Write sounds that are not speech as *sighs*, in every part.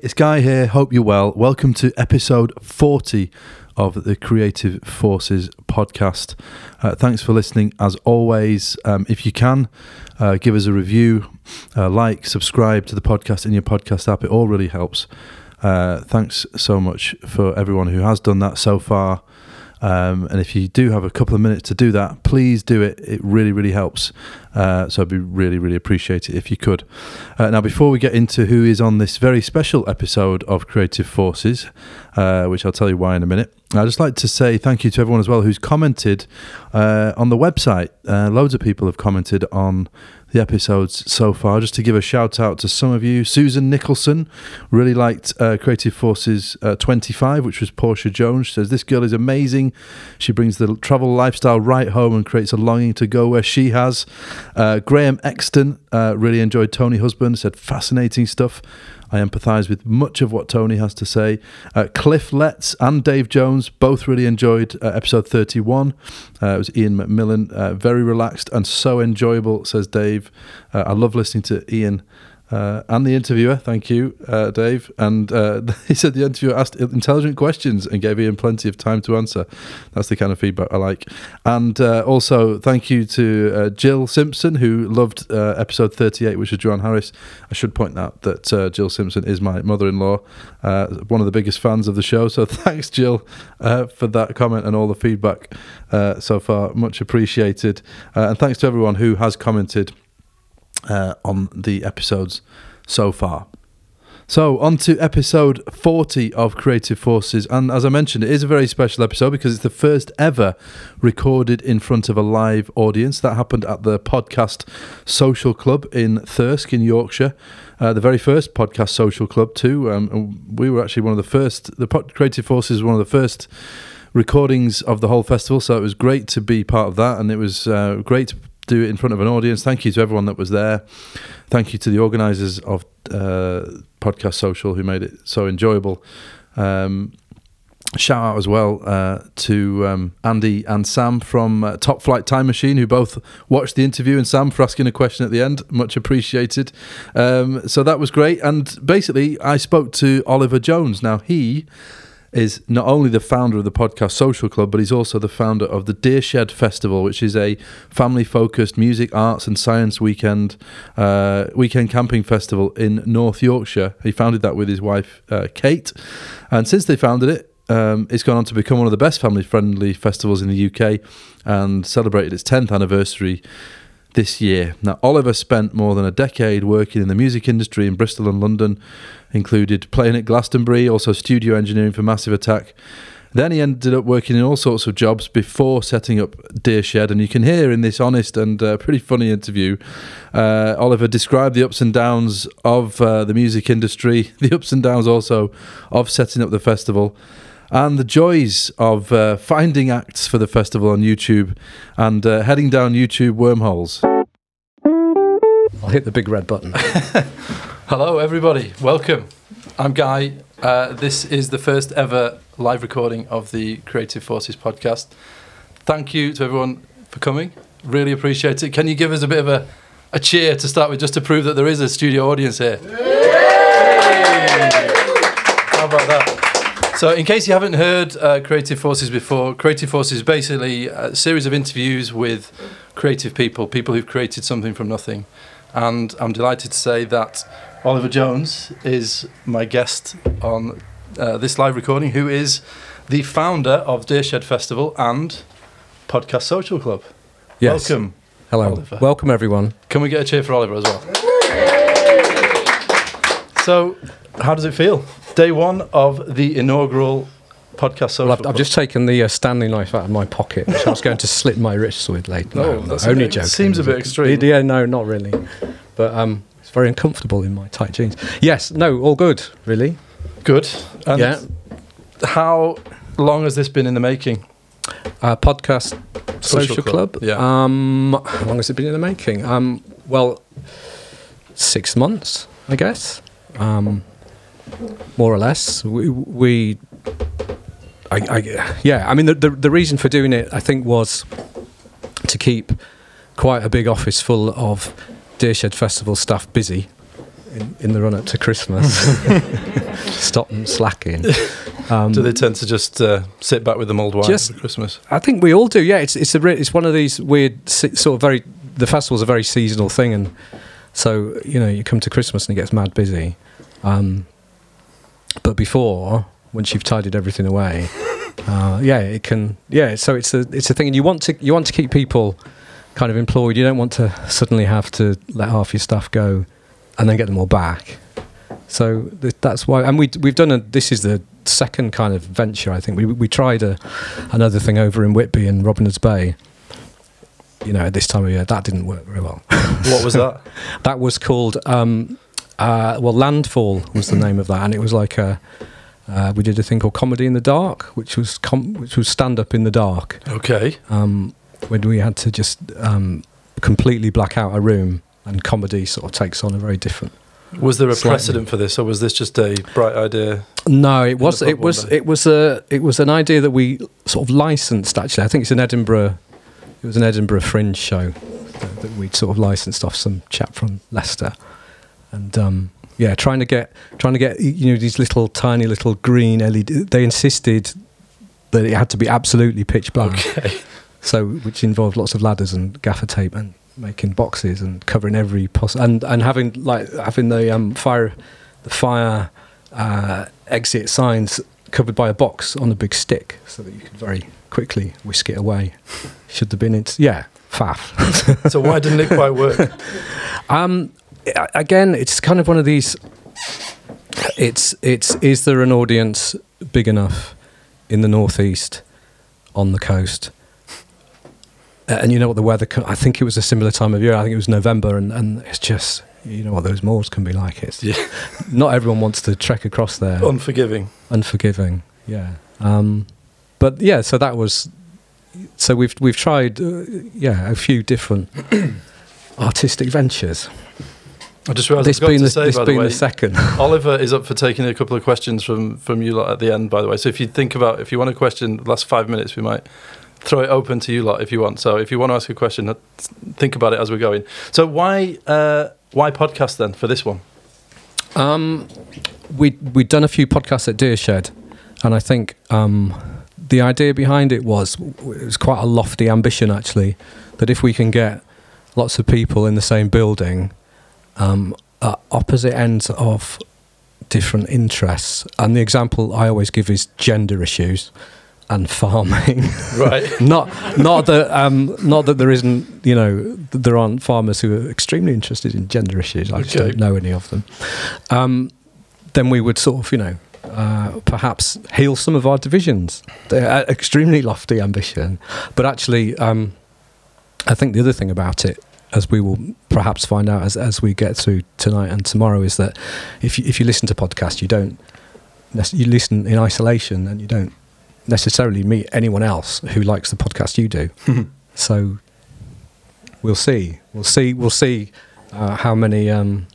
It's Guy here. Hope you're well. Welcome to episode 40 of the Creative Forces podcast. Uh, thanks for listening. As always, um, if you can, uh, give us a review, uh, like, subscribe to the podcast in your podcast app. It all really helps. Uh, thanks so much for everyone who has done that so far. Um, and if you do have a couple of minutes to do that, please do it. It really, really helps. Uh, so I'd be really, really appreciate it if you could. Uh, now, before we get into who is on this very special episode of Creative Forces, uh, which I'll tell you why in a minute, I'd just like to say thank you to everyone as well who's commented uh, on the website. Uh, loads of people have commented on the episodes so far. Just to give a shout out to some of you, Susan Nicholson really liked uh, Creative Forces uh, 25, which was Portia Jones. She says this girl is amazing. She brings the travel lifestyle right home and creates a longing to go where she has. Uh, Graham Exton uh, really enjoyed Tony Husband. Said fascinating stuff. I empathise with much of what Tony has to say. Uh, Cliff Letts and Dave Jones both really enjoyed uh, episode 31. Uh, it was Ian McMillan, uh, very relaxed and so enjoyable, says Dave. Uh, I love listening to Ian uh, and the interviewer. Thank you, uh, Dave. And uh, *laughs* he said the interviewer asked intelligent questions and gave Ian plenty of time to answer. That's the kind of feedback I like. And uh, also, thank you to uh, Jill Simpson, who loved uh, episode 38, which was Joan Harris. I should point out that Jill Simpson is my mother in law, one of the biggest fans of the show. So *laughs* thanks, Jill, for that comment and all the feedback so far. Much appreciated. and thanks to everyone who has commented uh, on the episodes so far. So, on to episode 40 of Creative Forces. And as I mentioned, it is a very special episode because it's the first ever recorded in front of a live audience. That happened at the Podcast Social Club in Thirsk in Yorkshire. Uh, the very first Podcast Social Club, too. Um, we were actually one of the first, the Creative Forces was one of the first recordings of the whole festival. So, it was great to be part of that. And it was uh, great to do it in front of an audience. Thank you to everyone that was there. Thank you to the organisers of uh, Podcast Social who made it so enjoyable. Um, shout out as well uh, to um, Andy and Sam from uh, Top Flight Time Machine, who both watched the interview, and Sam for asking a question at the end. Much appreciated. Um, so that was great. And basically, I spoke to Oliver Jones. Now, he is not only the founder of the podcast Social Club, but he's also the founder of the Deershed Festival, which is a family-focused music, arts, and science weekend uh, weekend camping festival in North Yorkshire. He founded that with his wife uh, Kate, and since they founded it, um, it's gone on to become one of the best family-friendly festivals in the UK, and celebrated its 10th anniversary this year. Now, Oliver spent more than a decade working in the music industry in Bristol and London, included playing at Glastonbury, also studio engineering for Massive Attack. Then he ended up working in all sorts of jobs before setting up Deer Shed. And you can hear in this honest and uh, pretty funny interview, uh, Oliver described the ups and downs of uh, the music industry, *laughs* the ups and downs also of setting up the festival and the joys of uh, finding acts for the festival on YouTube and uh, heading down YouTube wormholes. I'll hit the big red button. *laughs* Hello, everybody. Welcome. I'm Guy. Uh, this is the first ever live recording of the Creative Forces podcast. Thank you to everyone for coming. Really appreciate it. Can you give us a bit of a, a cheer to start with, just to prove that there is a studio audience here? How about that? So, in case you haven't heard uh, Creative Forces before, Creative Forces is basically a series of interviews with creative people, people who've created something from nothing. And I'm delighted to say that Oliver Jones is my guest on uh, this live recording, who is the founder of Deershed Festival and Podcast Social Club. Yes. Welcome. Hello. Oliver. Welcome, everyone. Can we get a cheer for Oliver as well? So, how does it feel? Day one of the inaugural podcast social. Well, I've, I've, just taken the uh, Stanley knife out of my pocket, which I was going to slit my wrists with later. No, no that's only joking. Seems a bit extreme. Yeah, no, not really. But um, it's very uncomfortable in my tight jeans. Yes, no, all good, really. Good. And yeah. How long has this been in the making? Uh, podcast Social, Social Club. Club. Yeah. Um, how long has it been in the making? Um, well, six months, I guess. Um, more or less. We, we I, I, yeah, I mean, the, the, the reason for doing it, I think, was to keep quite a big office full of Deershed Festival staff busy in, in the run up to Christmas. *laughs* Stop them slacking. Um, Do they tend to just uh, sit back with the mulled wine Just- for Christmas? I think we all do. Yeah, it's it's a re- it's one of these weird se- sort of very. The festival's a very seasonal thing, and so you know you come to Christmas and it gets mad busy. Um, but before, once you've tidied everything away, *laughs* uh, yeah, it can. Yeah, so it's a it's a thing, and you want to you want to keep people kind of employed. You don't want to suddenly have to let half your stuff go and then get them all back. So th- that's why, and we we've done a. This is the second kind of venture. I think we we tried a another thing over in Whitby and Robin Hood's Bay. You know, at this time of year, that didn't work very well. What was that? *laughs* that was called um, uh, well, Landfall was the name of that, and it was like a. Uh, we did a thing called Comedy in the Dark, which was com- which was stand up in the dark, Okay. um, when we had to just um, completely black out a room, and comedy sort of takes on a very different. Was there a Slightly. precedent for this, or was this just a bright idea? No, it was it was it was a it was an idea that we sort of licensed. Actually, I think it's an Edinburgh. It was an Edinburgh Fringe show that, that we sort of licensed off some chap from Leicester, and um, yeah, trying to get trying to get you know these little tiny little green LED. They insisted that it had to be absolutely pitch black. Okay. *laughs* So, which involved lots of ladders and gaffer tape and making boxes and covering every possible and and having like having the um, fire the fire uh, exit signs covered by a box on a big stick so that you could very quickly whisk it away. Should there been it? Yeah, faff. So why didn't it quite work? *laughs* Um, again, it's kind of one of these. It's it's is there an audience big enough in the northeast, on the coast? Uh, and you know what the weather? co- I think it was a similar time of year. I think it was November, and, and it's just you know what those moors can be like. It's Yeah. *laughs* not everyone wants to trek across there. Unforgiving. Unforgiving, yeah. Um, but yeah, so that was. So we've we've tried, uh, yeah, a few different *clears throat* artistic ventures. I just realised This being to the, say, this by the being way, the second. *laughs* Oliver is up for taking a couple of questions from from you lot at the end. By the way, so if you think about if you want a question, the last five minutes we might throw it open to you lot if you want. So if you want to ask a question, uh, think about it as we're going. So why uh, why podcast then for this one? Um, we we'd done a few podcasts at Deershed, and I think um, the idea behind it was it was quite a lofty ambition actually. That if we can get lots of people in the same building, um, at opposite ends of different interests, and the example I always give is gender issues and farming. *laughs* Right. not not that um, not that there isn't you know there aren't farmers who are extremely interested in gender issues. I just don't know any of them. Um, then we would sort of you know uh, perhaps heal some of our divisions. They're uh, extremely lofty ambition, but actually, um, I think the other thing about it. As we will perhaps find out as, as we get through tonight and tomorrow, is that if you, if you listen to podcasts, you don't you listen in isolation and you don't necessarily meet anyone else who likes the podcast you do. *laughs* so we'll see. We'll see. We'll see uh, how many um,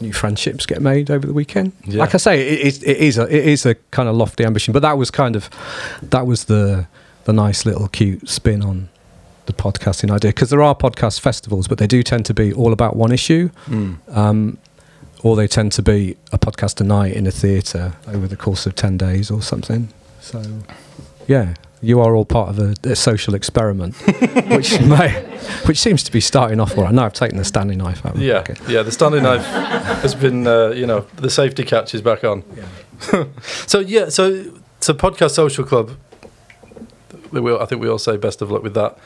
new friendships get made over the weekend. Yeah. Like I say, it, is- it is a it is a kind of lofty ambition, but that was kind of that was the the nice little cute spin on the podcasting idea because there are podcast festivals, but they do tend to be all about one issue. Um, or they tend to be a podcast a night in a theatre over the course of 10 days or something. So, yeah, you are all part of a, a social experiment, *laughs* which may, which seems to be starting off all right. Now I've taken the Stanley knife out. Yeah, pocket. yeah. The Stanley knife has been, uh, you know, the safety catch is back on. *laughs* so yeah, so so podcast social club. We I think we all say best of luck with that.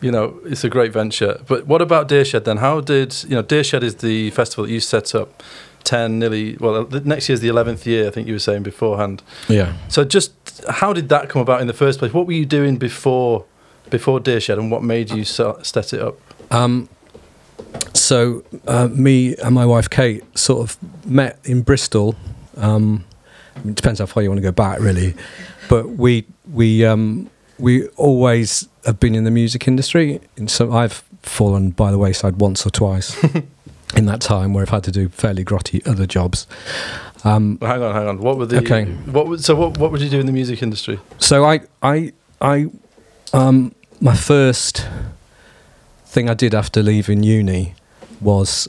You know, it's a great venture. But what about Deershed then? How did you know Deershed is the festival that you set up? Ten, nearly. Well, next year's the eleventh year. I think you were saying beforehand. Yeah. So just how did that come about in the first place? What were you doing before before Deershed, and what made you set it up? Um, so uh, me and my wife Kate sort of met in Bristol. Um, it depends how far you want to go back, really. But we we um, we always have been in the music industry. And so I've fallen by the wayside once or twice *laughs* in that time where I've had to do fairly grotty other jobs. Um, hang on, hang on. What were the? Okay. What was, so what what would you do in the music industry? so I I I um my first thing I did after leaving uni was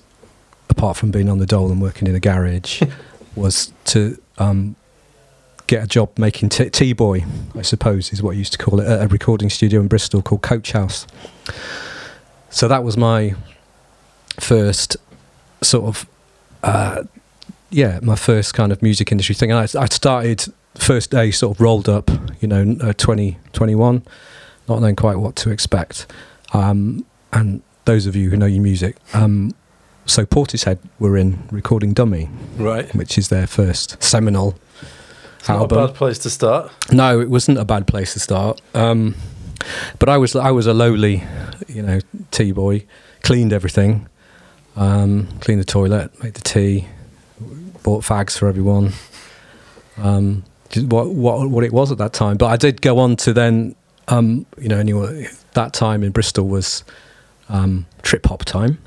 apart from being on the dole and working in a garage, *laughs* was to um, get a job making t- T-boy, I suppose is what I used to call it, at a recording studio in Bristol called Coach House. So that was my first sort of, uh, yeah, my first kind of music industry thing. And I, I started first day sort of rolled up, you know, uh, 20, 21, not knowing quite what to expect. Um, and those of you who know your music, um, so Portishead were in recording Dummy, Right. which is their first seminal It's not a bad place to start. No, it wasn't a bad place to start. Um, but I was I was a lowly, you know, tea boy. Cleaned everything, um, cleaned the toilet, made the tea, bought fags for everyone. Um, just what what what it was at that time. But I did go on to then, um, you know, anyway, that time in Bristol was um, trip hop time.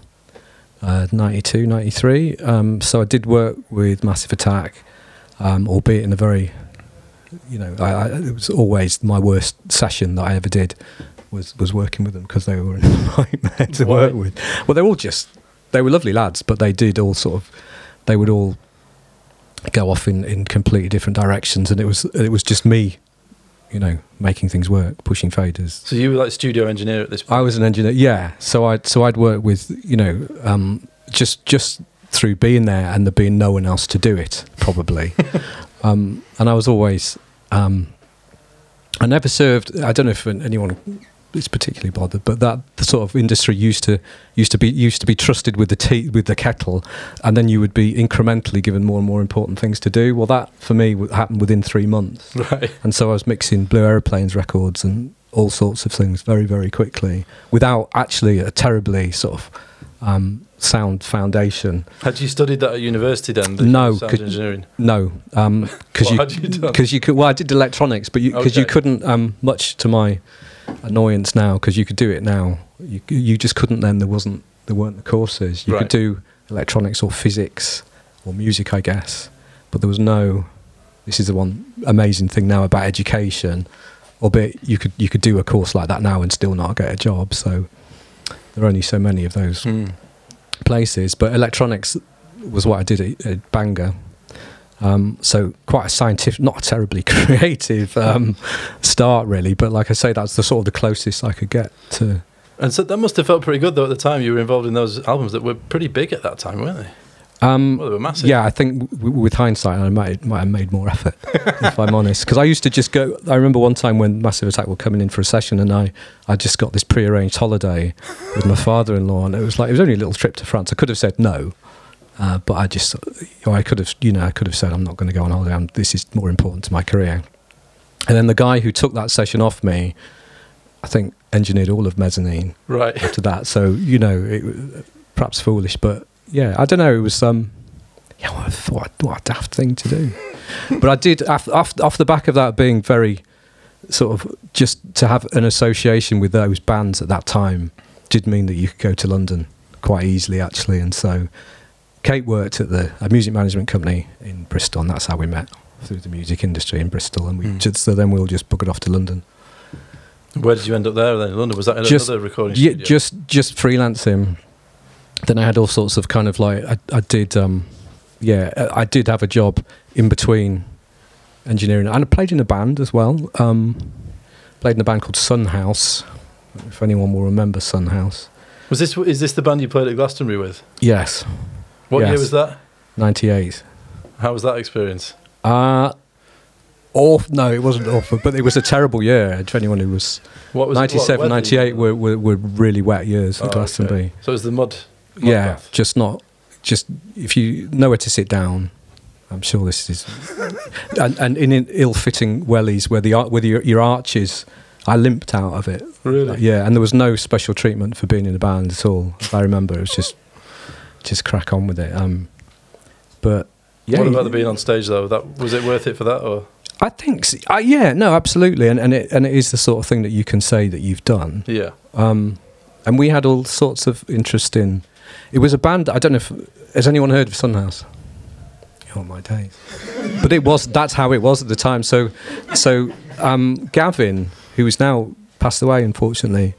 Uh, 92, 93. Um, so I did work with Massive Attack, um, albeit in a very you know, I, I, it was always my worst session that I ever did was was working with them because they were *laughs* a nightmare to Why? work with. Well, they're all just they were lovely lads, but they did all sort of they would all go off in, in completely different directions, and it was it was just me, you know, making things work, pushing faders. So you were like studio engineer at this point. I was an engineer, yeah. So I so I'd work with you know um, just just through being there and there being no one else to do it probably, *laughs* um, and I was always um, I never served. I don't know if anyone is particularly bothered, but that the sort of industry used to used to be used to be trusted with the tea with the kettle, and then you would be incrementally given more and more important things to do. Well, that for me would happen within three months. Right. And so I was mixing Blue Aeroplanes records and all sorts of things very, very quickly without actually a terribly sort of um, sound foundation. Had you studied that at university then? the No, Sound engineering. No, because *laughs* What you had you because you could. Well, I did electronics, but because you, Okay. couldn't. Um, much to my annoyance now, because you could do it now. You you just couldn't then. There wasn't. There weren't the courses. You Right. could do electronics or physics or music, I guess, but there was no. This is the one amazing thing now about education. Albeit you could you could do a course like that now and still not get a job. So there are only so many of those Hmm. places, but electronics was what I did at, at Bangor. Um, so quite a scientific, not a terribly *laughs* creative um, start, really. But like I say, that's the sort of the closest I could get to. And so that must have felt pretty good though at the time. You were involved in those albums that were pretty big at that time, weren't they? Um, Well, massive. yeah, I think w- with hindsight, I might might have made more effort, *laughs* if I'm honest. Because I used to just go. I remember one time when Massive Attack were coming in for a session, and I I just got this prearranged holiday with my father-in-law, and it was like it was only a little trip to France. I could have said no, uh, but I just I could have you know I could have said I'm not going to go on holiday. I'm, this is more important to my career. And then the guy who took that session off me, I think engineered all of mezzanine Right. after that. So you know, it, perhaps foolish, but yeah, I don't know. It was um, yeah, what a, what, a- what a daft thing to do. *laughs* but I did off, off off the back of that being very sort of just to have an association with those bands at that time did mean that you could go to London quite easily actually, and so. Kate worked at the a music management company in Bristol, and that's how we met through the music industry in Bristol. And we Hmm. just, so then we all just booked it off to London. Where did you end up there then? In London? Was that Just- another recording Yeah, studio? just just freelancing. Then I had all sorts of kind of like I, I did, um, yeah, I I did have a job in between engineering, and I played in a band as well. Um, played in a band called Sun House. If anyone will remember Sun House. Was this is this the band you played at Glastonbury with? Yes, What year was that? ninety eight. How was that experience? Uh off no, it wasn't awful, but it was a terrible year. To anyone who was What was 97, what 98 were, were, were really wet years Oh, at okay. So it was the mud. Mud yeah, bath. just not just if you know where to sit down. I'm sure this is, *laughs* and, and in in ill-fitting wellies where the where your, your arches, I limped out of it. Really? Yeah, and there was no special treatment for being in a band at all. If I remember, it was just just crack on with it. Um, but yeah, what about the being on stage though? That was it worth it for that or? I think, uh, yeah, no, absolutely, and and it and it is the sort of thing that you can say that you've done. Yeah. Um, and we had all sorts of interesting. It was a band. I don't know if has anyone heard of Sunhouse. Oh my days! but it was. That's how it was at the time. So, so um, Gavin, who is now passed away, unfortunately,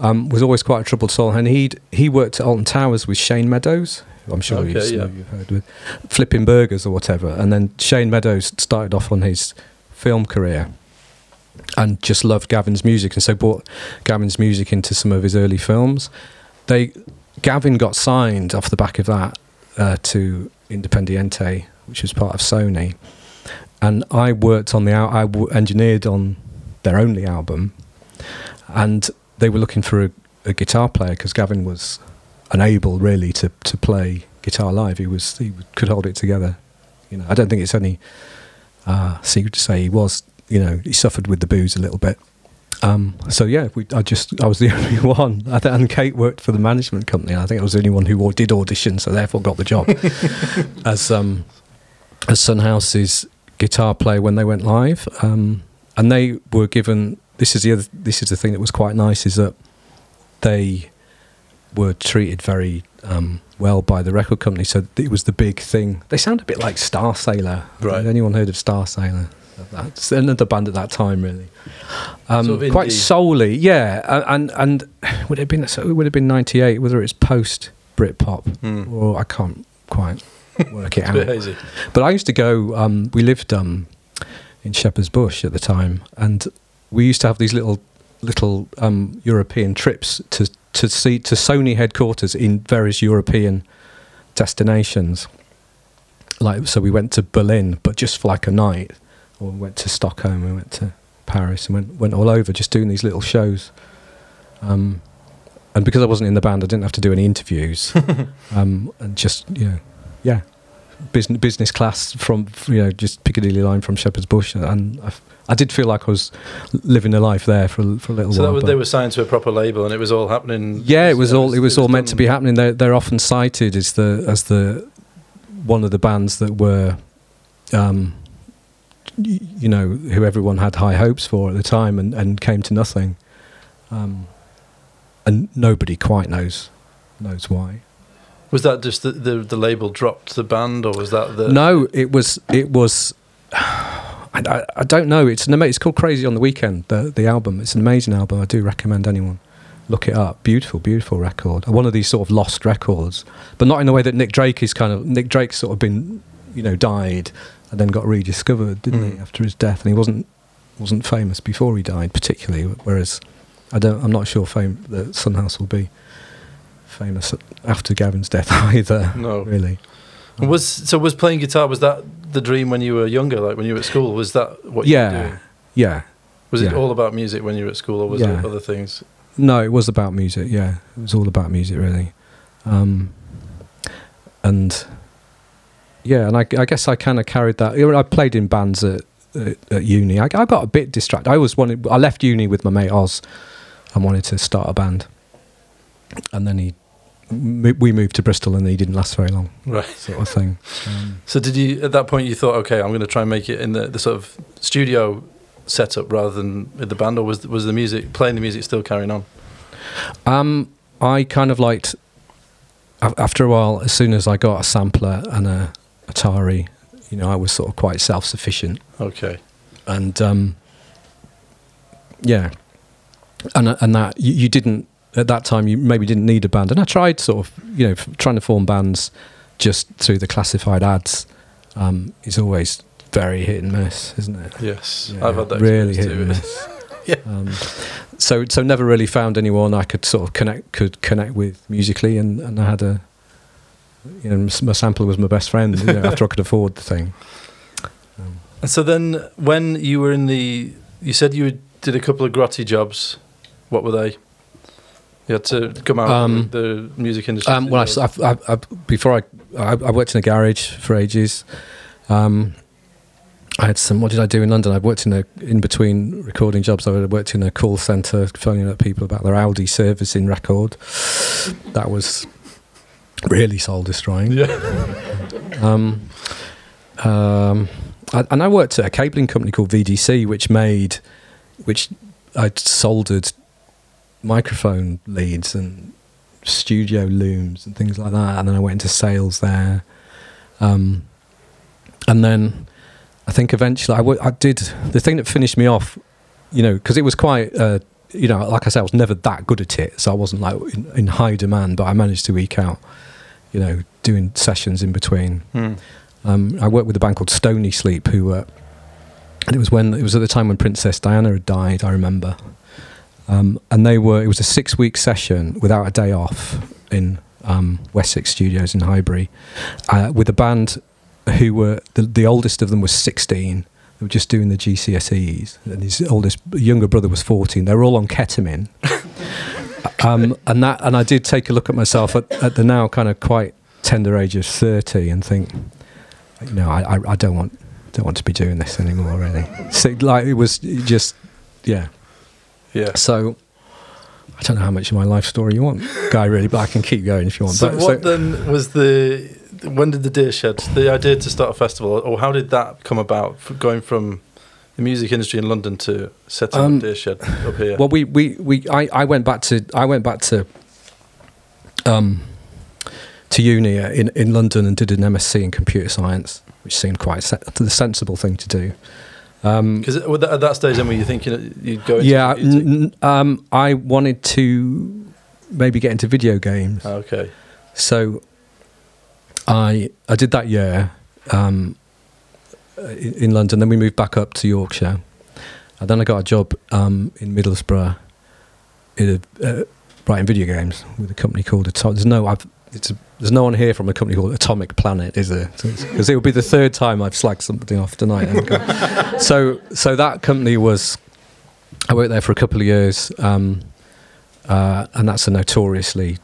um, was always quite a troubled soul, and he he worked at Alton Towers with Shane Meadows, I'm sure Okay, you've, yeah. you've heard with flipping burgers or whatever. And then Shane Meadows started off on his film career and just loved Gavin's music, and so brought Gavin's music into some of his early films. They Gavin got signed off the back of that uh, to Independiente, which was part of Sony, and I worked on the al- I w- engineered on their only album, and they were looking for a, a guitar player because Gavin was unable really to to play guitar live. He was he could hold it together. You know, I don't think it's any uh, secret to say he was. You know, he suffered with the booze a little bit. Um, so yeah, we, I just I was the *laughs* only one. I th- and Kate worked for the management company. And I think I was the only one who did audition, so therefore got the job *laughs* as um, as Sunhouse's guitar player when they went live. Um, and they were given. This is the other, this is the thing that was quite nice is that they were treated very um, well by the record company. So it was the big thing. They sound a bit like Star Sailor. Right. Has anyone heard of Star Sailor? That's another band at that time, really. Um, Sort of quite solely, yeah. And and would it have been so it would have been ninety eight, whether it's post Britpop Hmm. or I can't quite work it *laughs* It's a bit out. But I used to go. Um, we lived um, in Shepherd's Bush at the time, and we used to have these little little um, European trips to to see to Sony headquarters in various European destinations. Like so, we went to Berlin, but just for like a night, or we went to Stockholm, we went to Paris, and went went all over just doing these little shows. Um, and because I wasn't in the band, I didn't have to do any interviews, *laughs* um, and just you know, yeah, business business class from you know just Piccadilly line from Shepherd's Bush, and I, I did feel like I was living a life there for a- for a little So while. was, but- they were signed to a proper label, and it was all happening. yeah, it was all it was all meant to be happening. They're they're often cited as the as the one of the bands that were, um, you know, who everyone had high hopes for at the time, and and came to nothing. Um, and nobody quite knows knows why. Was that just the, the the label dropped the band, or was that the no, it was it was. *sighs* I, I, don't know. It's an ama- It's called Crazy on the Weekend. The the album. It's an amazing album. I do recommend anyone look it up. Beautiful, beautiful record. One of these sort of lost records, but not in the way that Nick Drake is kind of. Nick Drake's sort of been, you know, died and then got rediscovered, didn't he, Mm. after his death? And he wasn't wasn't famous before he died, particularly. Whereas I don't. I'm not sure fame that Sunhouse will be famous after Gavin's death *laughs* either. No. really. Was so was playing guitar? Was that the dream when you were younger, like when you were at school? Was that what you were yeah, doing? yeah. Was it all about music when you were at school, or was Yeah. it other things? No, it was about music. Yeah, it was all about music, really. Um, and yeah, and I, I guess I kind of carried that. I played in bands at at, at uni. I, I got a bit distracted. I always wanted. I left uni with my mate Oz, and wanted to start a band. And then he, we moved to Bristol, and he didn't last very long, Right. sort of thing. Um, *laughs* So did you at that point you thought, okay, I'm going to try and make it in the, the sort of studio setup rather than with the band, or was was the music playing the music still carrying on? Um, I kind of liked after a while. As soon as I got a sampler and a Atari, you know, I was sort of quite self-sufficient, Okay. and um, yeah, and and that you, you didn't at that time. You maybe didn't need a band, and I tried sort of you know f- trying to form bands just through the classified ads. Um, is always very hit and miss, isn't it? Yes, Yeah, I've had that really hit and miss. *laughs* Yeah. Um, so so never really found anyone I could sort of connect could connect with musically, and, and I had a you know my sampler was my best friend you know, after I could afford the thing. Um, And so then, when you were in the, you said you did a couple of grotty jobs. What were they? You had to come out Um, of the music industry. um, well, I, s- I've- I've- I've- before I, I I worked in a garage for ages. Um, I had some. What did I do in London? I worked in a in between recording jobs. I worked in a call centre, phoning up people about their Audi servicing record. That was really soul destroying. yeah. *laughs* Um, um, I, and I worked at a cabling company called VDC, which made, which I'd soldered microphone leads and studio looms and things like that. And then I went into sales there. Um, and then I think eventually I, w- I did the thing that finished me off, you know, because it was quite, uh, you know, like I said, I was never that good at it. So I wasn't like in, in high demand, but I managed to eke out, you know, doing sessions in between. Hmm. Um, I worked with a band called Stony Sleep, who were, and it was when it was at the time when Princess Diana had died. I remember, um, and they were. It was a six-week session without a day off in um, Wessex Studios in Highbury, uh, with a band who were the, the oldest of them was sixteen. They were just doing the GCSEs, and his oldest younger brother was fourteen. They were all on ketamine. *laughs* um, and that, and I did take a look at myself at, at the now kind of quite tender age of thirty, and think, you know, I, I, I don't want don't want to be doing this anymore. Really, so, like it was just, yeah. Yeah. So I don't know how much of my life story you want, Guy. Really, but I can keep going if you want. So but, what then was the when did the Deer Shed the idea to start a festival or how did that come about going from the music industry in London to Um, up Deer Shed up here? *laughs* Well, we, we, we I, I went back to I went back to um, to uni uh, in, in London and did an MSc in computer science, which seemed quite se- the sensible thing to do. Um, Because at that- at that stage, then were you thinking you'd go into yeah, n- um, I wanted to maybe get into video games. Okay. So I I did that year um, in, in London. Then we moved back up to Yorkshire, and then I got a job um, in Middlesbrough, in a, uh, writing video games with a company called Atomic. There's no I've, it's a, there's no one here from a company called Atomic Planet, is there? Because it will be the third time I've slagged something off tonight. *laughs* so so that company was. I worked there for a couple of years, um, uh, and that's a notoriously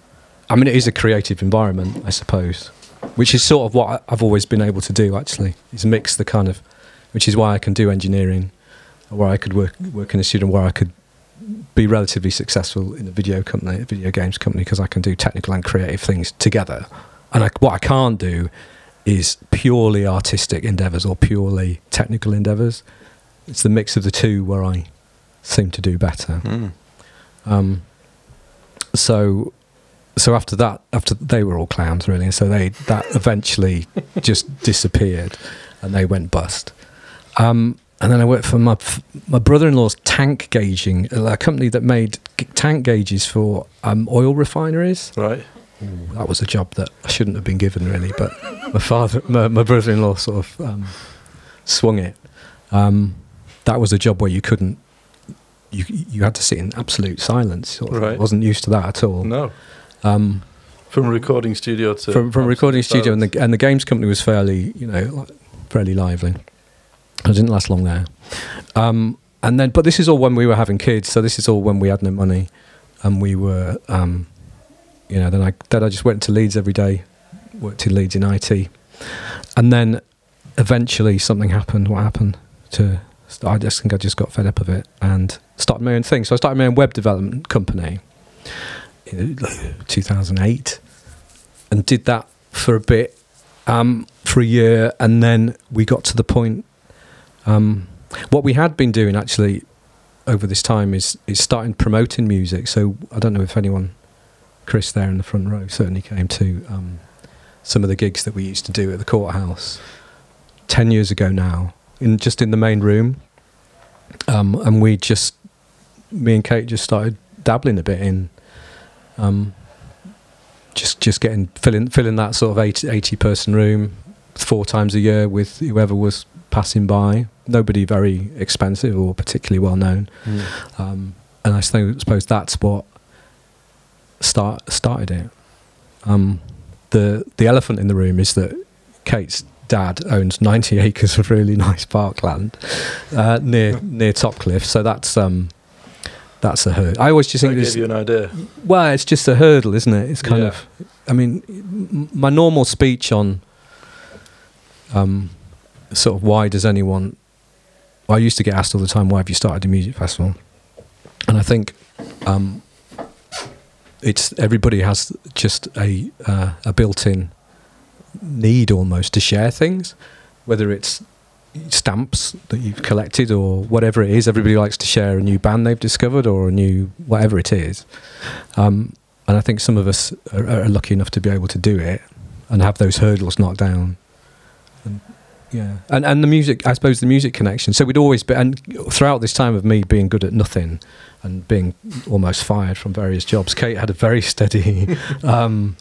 I mean, it is a creative environment, I suppose, which is sort of what I've always been able to do. Actually, is mix the kind of, which is why I can do engineering, where I could work work in a studio where I could be relatively successful in a video company, a video games company, because I can do technical and creative things together. And I, what I can't do is purely artistic endeavors or purely technical endeavors. It's the mix of the two where I seem to do better. Mm. Um, so, so after that, after they were all clowns really, and so they that eventually *laughs* just disappeared, and they went bust. Um, and then I worked for my my brother-in-law's tank gauging, a company that made tank gauges for um, oil refineries. Right. That was a job that I shouldn't have been given really, but my father, *laughs* my, my brother-in-law, sort of um, swung it. Um, that was a job where you couldn't. You you had to sit in absolute silence. Sort of. Right. I wasn't used to that at all. No. Um, From recording studio to from from recording studio, and the and the games company was fairly you know fairly lively. I didn't last long there. Um, and then, but this is all when we were having kids. So this is all when we had no money, and we were, um, you know. Then I then I just went to Leeds every day, worked in Leeds in IT, and then eventually something happened. What happened to? I just think I just got fed up of it and started my own thing. So I started my own web development company 2008 and did that for a bit um, for a year and then we got to the point um, what we had been doing actually over this time is is starting promoting music. So I don't know if anyone Chris there in the front row certainly came to um, some of the gigs that we used to do at the courthouse 10 years ago now in just in the main room. Um, and we just me and Kate just started dabbling a bit in um, just just getting filling filling that sort of 80, 80 person room four times a year with whoever was passing by. Nobody very expensive or particularly well known. Mm. Um, and I suppose, that's what start started it. Um, the the elephant in the room is that Kate's dad owns 90 *laughs* acres of really nice parkland uh, near near Topcliffe. So that's um, that's a hurdle. I always just think this. you an idea. Well, it's just a hurdle, isn't it? It's kind Yeah. of. I mean, my normal speech on um, sort of why does anyone. I used to get asked all the time, why have you started a music festival? And I think um, it's everybody has just a uh, a built-in need almost to share things, whether it's stamps that you've collected or whatever it is. Everybody likes to share a new band they've discovered or a new whatever it is. Um, and I think some of us are, are lucky enough to be able to do it and have those hurdles knocked down. And, yeah, and and the music, I suppose, the music connection. So we'd always be, and throughout this time of me being good at nothing and being almost fired from various jobs, Kate had a very *laughs* steady, um,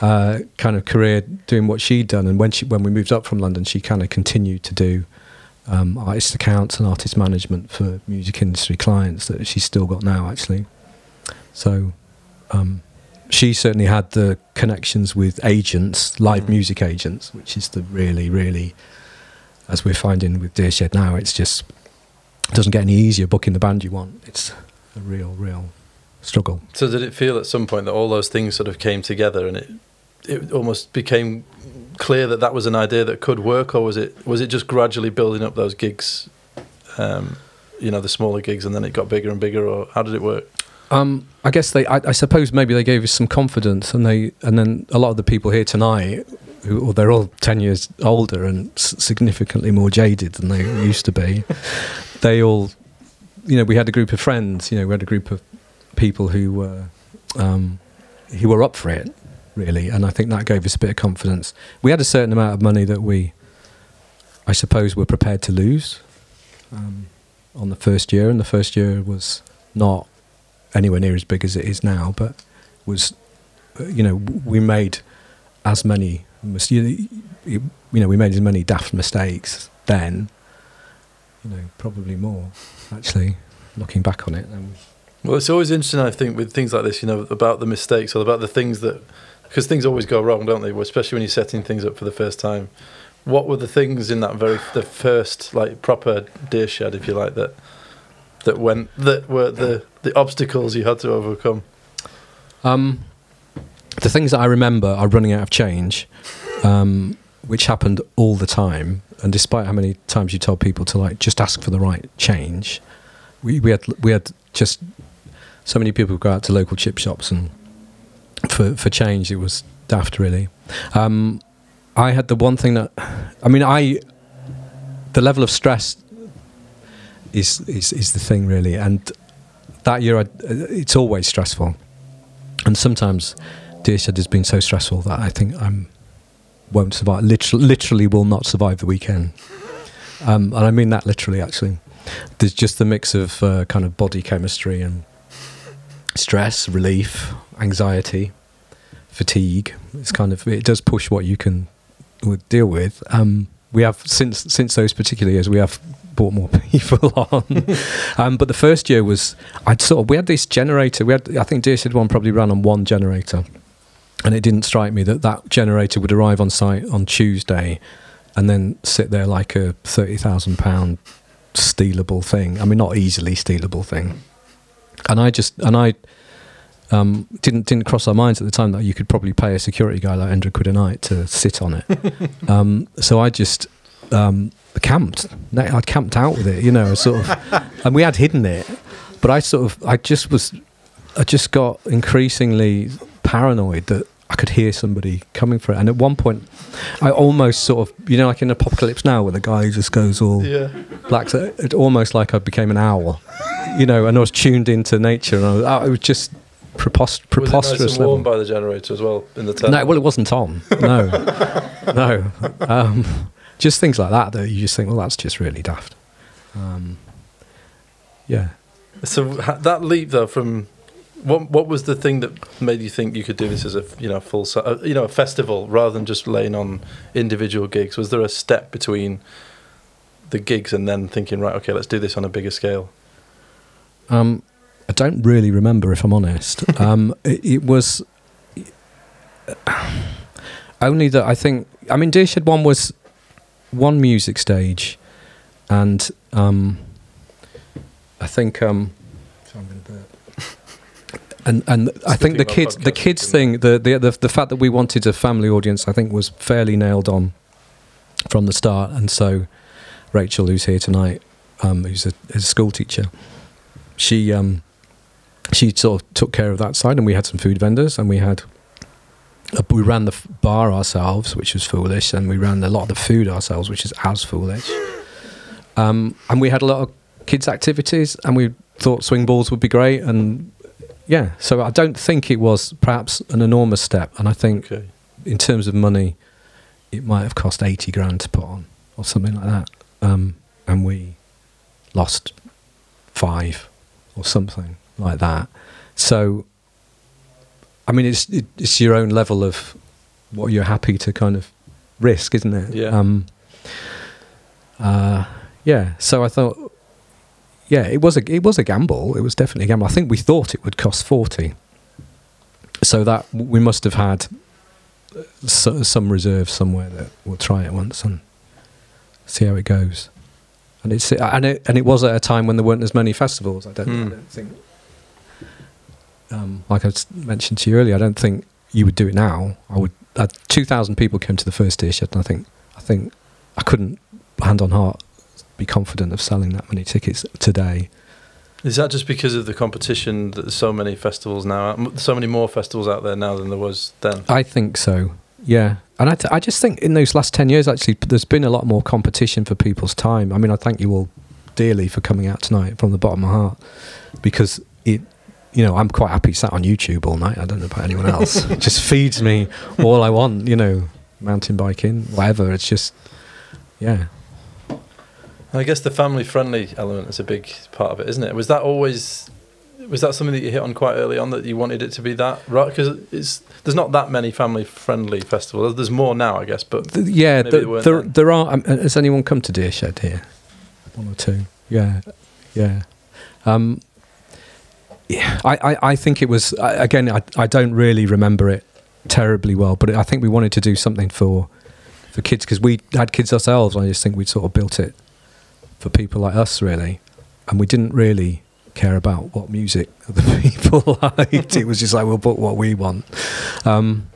uh, kind of career doing what she'd done, and when she when we moved up from London, she kind of continued to do um, artist accounts and artist management for music industry clients that she's still got now, actually. So um, she certainly had the connections with agents, live Mm. music agents, which is the really, really, as we're finding with Deer Shed now, it's just doesn't get any easier booking the band you want. It's a real, real struggle. So did it feel at some point that all those things sort of came together and it it almost became clear that that was an idea that could work, or was it was it just gradually building up those gigs, um, you know, the smaller gigs, and then it got bigger and bigger, or how did it work? Um, I guess they. I, I suppose maybe they gave us some confidence, and they, and then a lot of the people here tonight, who well, they're all ten years older and s- significantly more jaded than they used to be. *laughs* They all, you know, we had a group of friends. You know, we had a group of people who were, um, who were up for it, really, and I think that gave us a bit of confidence. We had a certain amount of money that we, I suppose, were prepared to lose, um, on the first year, and the first year was not anywhere near as big as it is now, but was, you know, we made as many, you know, we made as many daft mistakes then, you know, probably more, actually, looking back on it. Well, it's always interesting, I think, with things like this, you know, about the mistakes or about the things that, because things always go wrong, don't they? Well, Especially when you're setting things up for the first time. What were the things in that very the first like proper deer shed, if you like, that that went that were the the obstacles you had to overcome? Um, the things that I remember are running out of change, um, which happened all the time. And despite how many times you told people to like just ask for the right change, we, we had we had just so many people go out to local chip shops and for for change. It was daft, really. Um, I had the one thing that, I mean, I the level of stress is is is the thing really, and that year I, it's always stressful and sometimes deer shed has been so stressful that I think I'm won't survive. Literally, literally will not survive the weekend. Um, and I mean that literally. Actually, there's just the mix of uh, kind of body chemistry and stress, relief, anxiety, fatigue. It's kind of it does push what you can deal with. Um, we have since since those particular years we have brought more *laughs* people on. *laughs* um, but the first year was I'd sort of we had this generator. We had I think Deershed one probably ran on one generator, and it didn't strike me that that generator would arrive on site on Tuesday, and then sit there like a thirty thousand pound stealable thing. I mean, not easily stealable thing. And I just and I um, didn't didn't cross our minds at the time that you could probably pay a security guy like hundred quid a night to sit on it. *laughs* um, so I just um, camped. I camped out with it, you know, sort of, *laughs* and we had hidden it. But I sort of, I just was, I just got increasingly paranoid that I could hear somebody coming for it. And at one point, I almost sort of, you know, like in Apocalypse Now, where the guy just goes all Yeah. black. So it almost like I became an owl, you know, and I was tuned into nature. And I was, I was just Was preposterous it nice warm by the generator as well in the tent? No, well, it wasn't on. No, *laughs* no. Um, just things like that that you just think, well, that's just really daft. Um, yeah. So that leap though from what what was the thing that made you think you could do this as a you know full uh, you know a festival rather than just laying on individual gigs? Was there a step between the gigs and then thinking right okay let's do this on a bigger scale? Um, I don't really remember, if I'm honest. *laughs* um, it, it was only that I think. I mean, Deer Shed One was one music stage, and um, I think. Um, and and I think the kids the kids thing the, the the the fact that we wanted a family audience I think was fairly nailed on from the start and so Rachel who's here tonight um, who's a, a school teacher she um, she sort of took care of that side, and we had some food vendors, and we had uh, we ran the bar ourselves, which was foolish, and we ran a lot of the food ourselves, which is as foolish. Um, and we had a lot of kids' activities, and we thought swing balls would be great, and yeah. So I don't think it was perhaps an enormous step, and I think Okay. in terms of money, it might have cost eighty grand to put on, or something like that. Um, and we lost five or something like that. So, I mean, it's it, it's your own level of what you're happy to kind of risk, isn't it? Yeah. Um, uh, yeah. So I thought, yeah, it was a it was a gamble. It was definitely a gamble. I think we thought it would cost forty, so that we must have had so, some reserve somewhere that we'll try it once and see how it goes. And it's and it and it was at a time when there weren't as many festivals. I don't, Hmm. I don't think. Um, like I mentioned to you earlier, I don't think you would do it now. I would. Uh, Two thousand people came to the first Shed, and I think I think I couldn't, hand on heart, be confident of selling that many tickets today. Is that just because of the competition that there's so many festivals now, so many more festivals out there now than there was then? I think so. Yeah, and I, th- I just think in those last ten years, actually, there's been a lot more competition for people's time. I mean, I thank you all dearly for coming out tonight from the bottom of my heart, because it, you know, I'm quite happy sat on YouTube all night. I don't know about anyone else. *laughs* it just feeds me all I want. You know, mountain biking, whatever. It's just, yeah. I guess the family friendly element is a big part of it, isn't it? Was that always was that something that you hit on quite early on that you wanted it to be that right? Because it's there's not that many family friendly festivals. There's more now, I guess, but Th- yeah, Maybe th- they there, then. there are. Um, has anyone come to Deer Shed here? One or two. Yeah, yeah. Um, yeah, I, I, I think it was I- again. I, I don't really remember it terribly well, but I think we wanted to do something for for kids because we had kids ourselves. And I just think we sort of built it for people like us, really, and we didn't really care about what music *laughs* the people *laughs* liked. it was just like we'll put what we want. Um,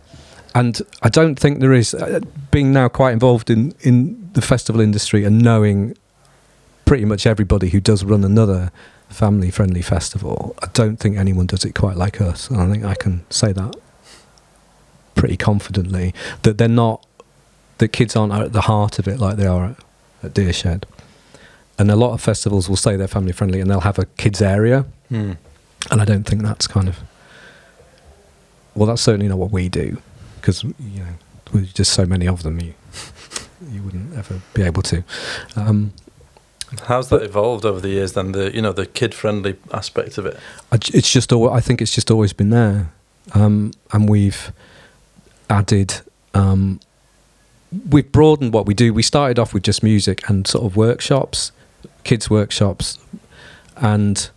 and I don't think there is uh, being now quite involved in in the festival industry and knowing pretty much everybody who does run another family friendly festival. I don't think anyone does it quite like us, and I think I can say that pretty confidently that they're not that kids aren't at the heart of it like they are at, at Deer Shed. And a lot of festivals will say they're family friendly and they'll have a kids area, hmm. and I don't think that's kind of well, that's certainly not what we do because you know with just so many of them, you *laughs* you wouldn't ever be able to. Um, how's that evolved over the years? Then the you know the kid friendly aspect of it. It's just I think it's just always been there, um, and we've added. Um, we've broadened what we do. We started off with just music and sort of workshops, kids workshops, and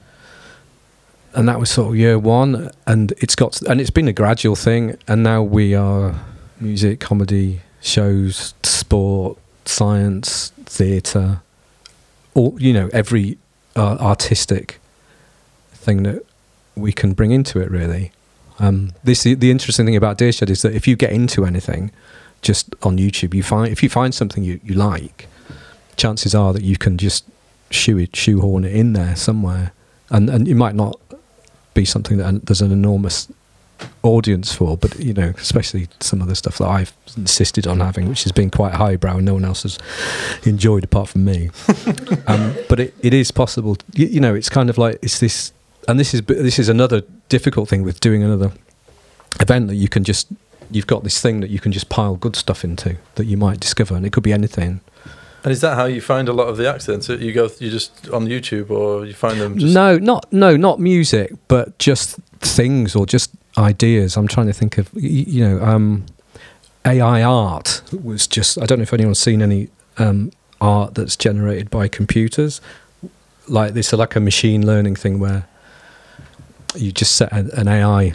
and that was sort of year one. And it's got and it's been a gradual thing. And now we are music, comedy, shows, sport, science, theatre, all you know, every uh, artistic thing that we can bring into it. Really, um, this the interesting thing about Deer Shed is that if you get into anything, just on YouTube, you find if you find something you, you like, chances are that you can just shoe it, shoehorn it in there somewhere, and and it might not be something that there's an enormous audience for, but you know, especially some of the stuff that I've insisted on having, which has been quite highbrow and no one else has enjoyed apart from me. *laughs* um, but it, it is possible. You, you know, it's kind of like it's this, and this is this is another difficult thing with doing another event that you can just you've got this thing that you can just pile good stuff into that you might discover, and it could be anything. And is that how you find a lot of the accidents? So You go, you just on YouTube, or you find them? Just, No, not no, not music, but just things or just ideas. I'm trying to think of you know, um, AI art was just. I don't know if anyone's seen any um, art that's generated by computers. Like this, like a machine learning thing where you just set an, an AI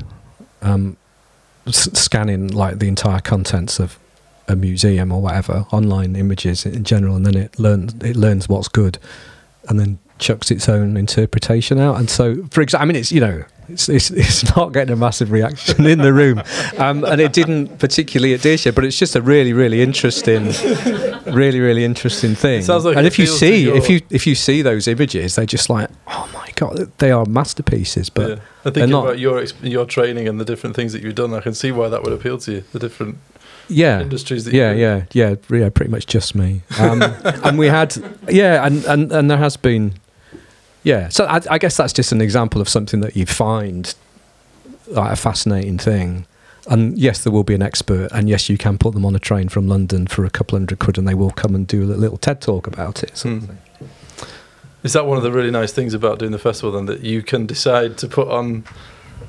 um, s- scanning like the entire contents of a museum or whatever, online images in general, and then it learns it learns what's good, and then chucks its own interpretation out. And so, for example, I mean, it's you know, it's it's, it's *laughs* not getting a massive reaction in the room, um, and it didn't particularly at Deer Shed, but it's just a really really interesting, really really interesting thing. like and if you see your- if you if you see those images, they're just like, oh my god, they are masterpieces. But yeah. I think not- about your your training and the different things that you've done. I can see why that would appeal to you. The different yeah, industries that yeah, yeah, yeah, yeah, pretty much just me. Um, *laughs* and we had, yeah, and, and, and there has been, yeah. So I, I guess that's just an example of something that you find like a fascinating thing. And yes, there will be an expert, and yes, you can put them on a train from London for a couple hundred quid, and they will come and do a little TED talk about it. Hmm. Is that one of the really nice things about doing the festival then that you can decide to put on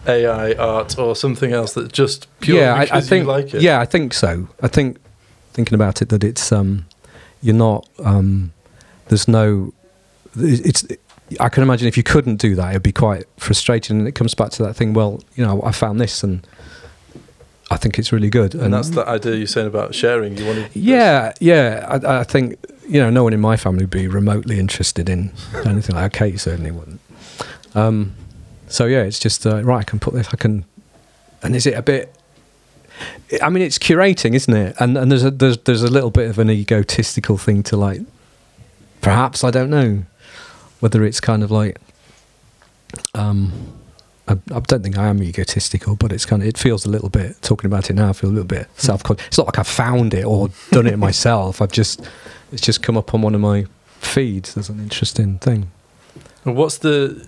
AI art or something else that just purely yeah, I, I think you like it? yeah, I think so. I think thinking about it that it's um, you're not um, there's no it's. I can imagine if you couldn't do that, it'd be quite frustrating. And it comes back to that thing. Well, you know, I found this, and I think it's really good. And, that's the idea you're saying about sharing. You want to, yeah, yeah. I, I think you know, no one in my family would be remotely interested in anything like that. Kate certainly wouldn't. Um, so yeah, it's just uh, right. I can put this. I can. And is it a bit? I mean, it's curating, isn't it? And and there's a there's there's a little bit of an egotistical thing to like. Perhaps I don't know whether it's kind of like. Um, I, I don't think I am egotistical, but it's kind of it feels a little bit talking about it now. I feel a little bit self conscious. It's not like I found it or done it *laughs* myself. I've just it's just come up on one of my feeds as an interesting thing. What's the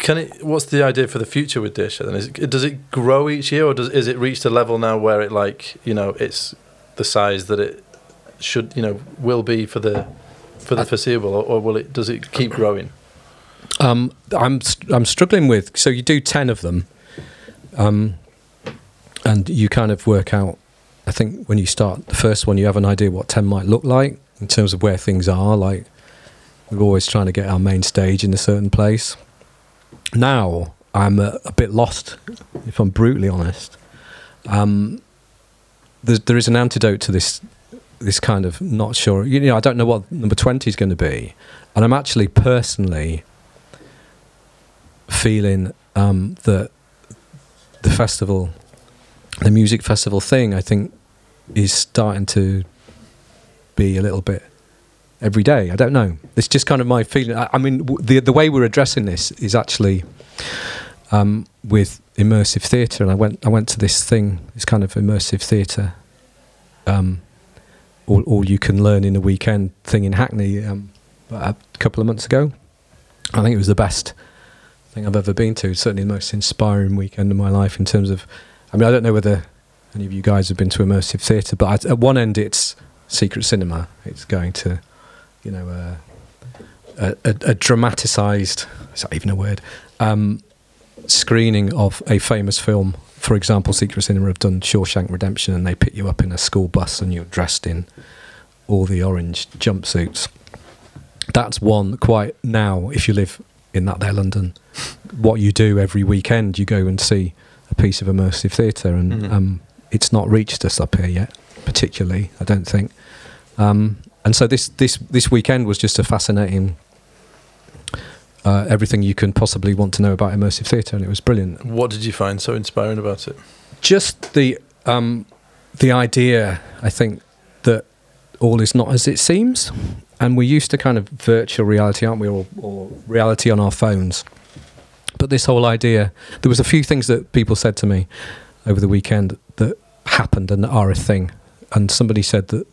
can it? What's the idea for the future with Deer Shed? Then is it, does it grow each year, or does is it reached a level now where it like you know it's the size that it should you know will be for the for the foreseeable, or, or will it does it keep growing? Um, I'm I'm struggling with. So you do ten of them, um, and you kind of work out. I think when you start the first one, you have an idea what ten might look like in terms of where things are. Like we're always trying to get our main stage in a certain place. Now I'm a, a bit lost, if I'm brutally honest. Um, there is an antidote to this this kind of not sure. You know, I don't know what number twenty is going to be, and I'm actually personally feeling um, that the festival, the music festival thing, I think, is starting to be a little bit every day. I don't know. It's just kind of my feeling. I, I mean, w- the the way we're addressing this is actually um, with immersive theatre, and I went I went to this thing, this kind of immersive theatre, um, all, all you can learn in a weekend thing in Hackney um, a couple of months ago. I think it was the best thing I've ever been to. Certainly the most inspiring weekend of my life in terms of. I mean, I don't know whether any of you guys have been to immersive theatre, but at one end it's secret cinema. It's going to, you know, uh, a, a, a dramatised. Is that even a word? Um, screening of a famous film. For example, Secret Cinema have done Shawshank Redemption, and they pick you up in a school bus, and you're dressed in all the orange jumpsuits. That's one quite now. If you live in that there London, what you do every weekend, you go and see a piece of immersive theatre, and mm-hmm. um, it's not reached us up here yet, particularly. I don't think. Um, and so this this this weekend was just a fascinating uh, everything you can possibly want to know about immersive theatre, and it was brilliant. What did you find so inspiring about it? Just the um, the idea, I think, that all is not as it seems, and we're used to kind of virtual reality, aren't we, or, or reality on our phones. But this whole idea, there was a few things that people said to me over the weekend that happened and are a thing, and somebody said that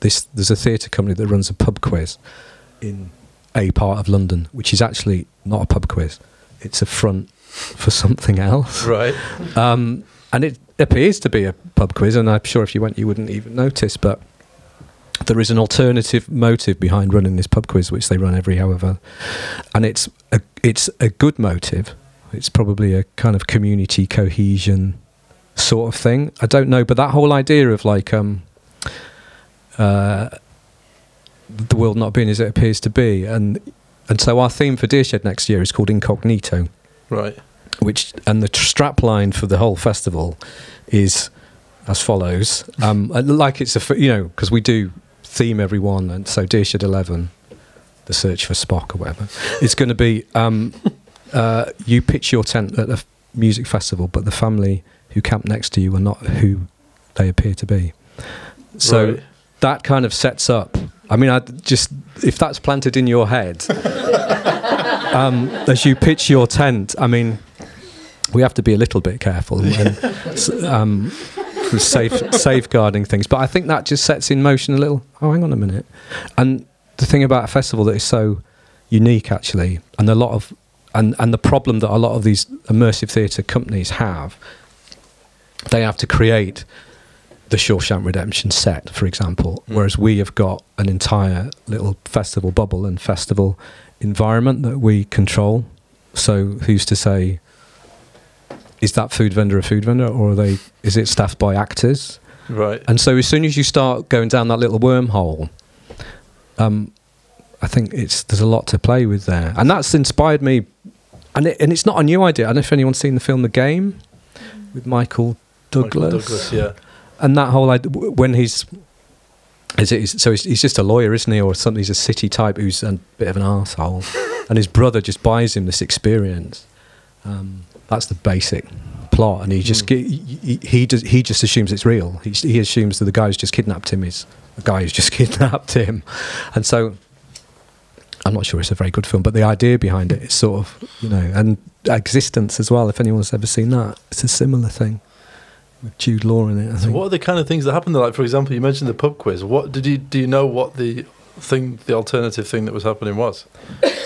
this there's a theatre company that runs a pub quiz in a part of London, which is actually not a pub quiz. It's a front for something else. Right. Um, and it appears to be a pub quiz, and I'm sure if you went, you wouldn't even notice. But there is an alternative motive behind running this pub quiz, which they run every however, and it's a it's a good motive. It's probably a kind of community cohesion sort of thing. I don't know, but that whole idea of like um, uh, the world not being as it appears to be. And and so our theme for Deer Shed next year is called Incognito. Right. Which and the strap line for the whole festival is as follows. Um, like it's a you know because we do theme every one, and so Deer Shed eleven, the search for Spock or whatever. It's going to be um, *laughs* uh, you pitch your tent at a music festival, but the family who camp next to you are not who they appear to be. So right. That kind of sets up I mean, I just if that's planted in your head *laughs* um, as you pitch your tent, I mean, we have to be a little bit careful and um, safe, safeguarding things. But I think that just sets in motion a little. Oh, hang on a minute. And the thing about a festival that is so unique, actually, and a lot of and and the problem that a lot of these immersive theatre companies have, they have to create the Shawshank Redemption set, for example, mm. whereas we have got an entire little festival bubble and festival environment that we control. So who's to say is that food vendor a food vendor or are they is it staffed by actors? Right. And so as soon as you start going down that little wormhole, um, I think it's there's a lot to play with there, and that's inspired me. And it, and it's not a new idea. I don't know if anyone's seen the film The Game with Michael Douglas. Michael Douglas, yeah. And that whole idea, when he's is it, so he's, he's just a lawyer, isn't he, or something? He's a city type who's a bit of an asshole, *laughs* and his brother just buys him this experience. Um, that's the basic plot, and he just Mm. he, he, does he just assumes it's real. He, he assumes that the guy who's just kidnapped him is the guy who's just *laughs* kidnapped him, and so I'm not sure it's a very good film, but the idea behind it is sort of you know, and eXistenZ as well. If anyone's ever seen that, it's a similar thing with Jude Law in it. I So think. what are the kind of things that happened? there? Like, for example, you mentioned the pub quiz. What did you do? You know what the thing, the alternative thing that was happening was?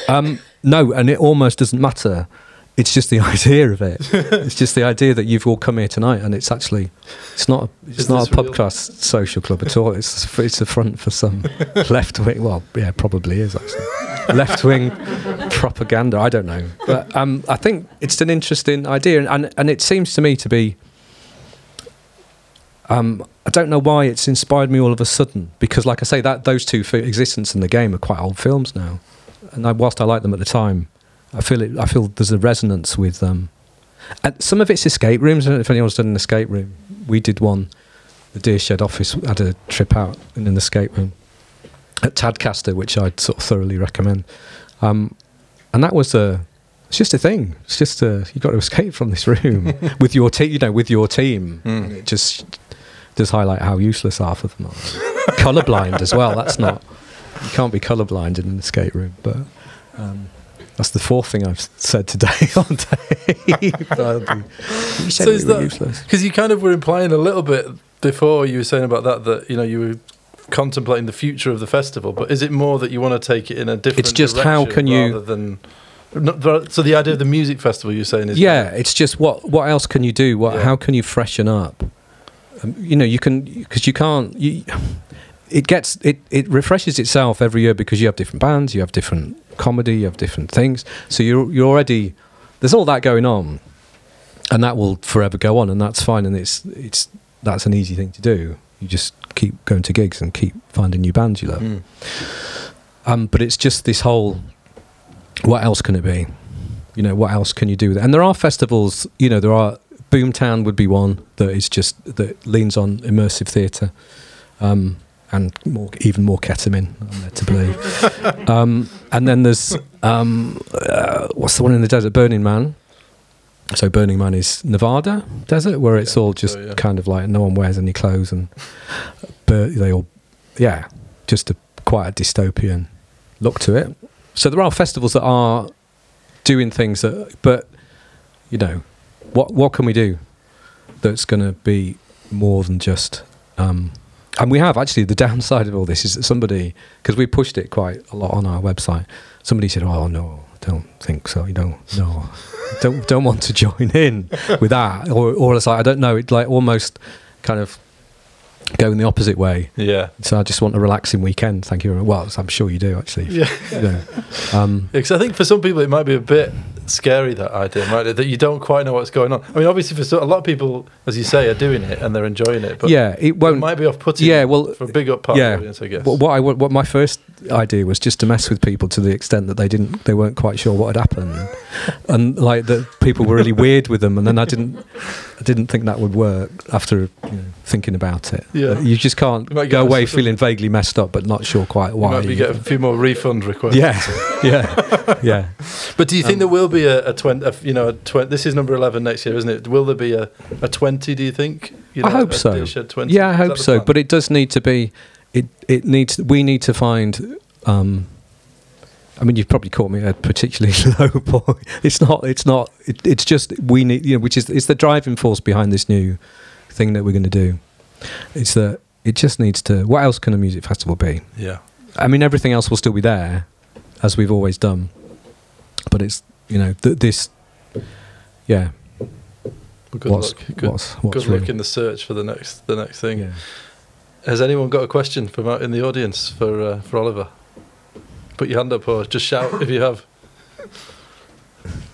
Um, no, and it almost doesn't matter. It's just the *laughs* idea of it. *laughs* it's just the idea that you've all come here tonight, and it's actually it's not a, it's Is not a real? podcast social club at all. It's it's a front for some *laughs* left wing. Well, yeah, probably is actually left wing propaganda. I don't know, but um, I think it's an interesting idea, and, and and it seems to me to be. Um, I don't know why it's inspired me all of a sudden because, like I say, that those two eXistenZ in the game are quite old films now, and I, whilst I liked them at the time, I feel it. I feel there's a resonance with them. And some of it's escape rooms. I don't know if anyone's done an escape room. We did one. The Deer Shed office had a trip out in an escape room at Tadcaster, which I'd sort of thoroughly recommend. Um, and that was a. It's just a thing. It's just a. You got to *laughs* escape from this room *laughs* with your team. You know, with your team. Mm. And it just does highlight how useless half of them are. *laughs* colorblind as well. That's not. You can't be colorblind in an escape room, but. Um, that's the fourth thing I've said today *laughs* on tape. *laughs* You said So is that- useless. Because you kind of were implying a little bit before you were saying about that that you know you were contemplating the future of the festival, but is it more that you want to take it in a different? It's just how direction can you- rather than. not- So the idea of the music festival you're saying is Yeah, it's just what what else can you do? What Yeah. how can you freshen up? Um, you know, you can because you can't. You, it gets it it refreshes itself every year because you have different bands, you have different comedy, you have different things. So you're you're already there's all that going on, and that will forever go on, and that's fine. And it's it's that's an easy thing to do. You just keep going to gigs and keep finding new bands you love. Mm. Um, but it's just this whole what else can it be? You know, what else can you do with it? And there are festivals, you know, there are Boomtown would be one that is just that leans on immersive theatre. Um, and more, even more ketamine, I'm led to believe. *laughs* um, and then there's um, uh, what's the one in the desert? Burning Man. So Burning Man is Nevada desert, where it's Yeah, all just so, yeah. kind of like no one wears any clothes, and but they all, yeah, just a quite a dystopian look to it. So there are festivals that are doing things that, but you know, what what can we do that's going to be more than just. Um, and we have actually the *laughs* downside of all this is that somebody because we pushed it quite a lot on our website. Somebody said, "Oh no, don't think so. You don't no, *laughs* don't don't want to *laughs* join in with that." Or or it's like I don't know. It like almost kind of going the opposite way. Yeah. So I just want a relaxing weekend. Thank you. very Well, I'm sure you do actually. Yeah. You know. um, Because I think for some people it might be a bit scary that idea, right? That you don't quite know what's going on. I mean, obviously for so, a lot of people, as you say, are doing it and they're enjoying it, but yeah, it it won't. might be off-putting. Yeah, well, for a big up part yeah. of the audience, I guess. What, what I what my first idea was just to mess with people to the extent that they didn't they weren't quite sure what had happened, and like that people were really weird with them, and then I didn't I didn't think that would work after you know, thinking about it. Yeah. you just can't You go away feeling vaguely messed up, but not sure quite you why. might be getting a few more refund requests. yeah, *laughs* yeah, yeah. But do you think Um, there will be a, a twenty? A, you know, a. This is number eleven next year, isn't it? Will there be a, a twenty? Do you think? You I hope so. 20? Yeah, I hope so. plan? But it does need to be. It it needs. We need to find. Um, I mean, you've probably caught me at a particularly *laughs* low point. It's not. It's not. It, it's just we need. You know, which is it's the driving force behind this new thing that we're going to do. It's that it just needs to. What else can a music festival be? yeah, I mean, everything else will still be there, as we've always done. But it's you know th- this. Yeah. well, good what's luck. Good, what's what's good luck in the search for the next the next thing. Yeah. Has anyone got a question from out in the audience for uh, for Oliver? Put your hand up or just shout if you have.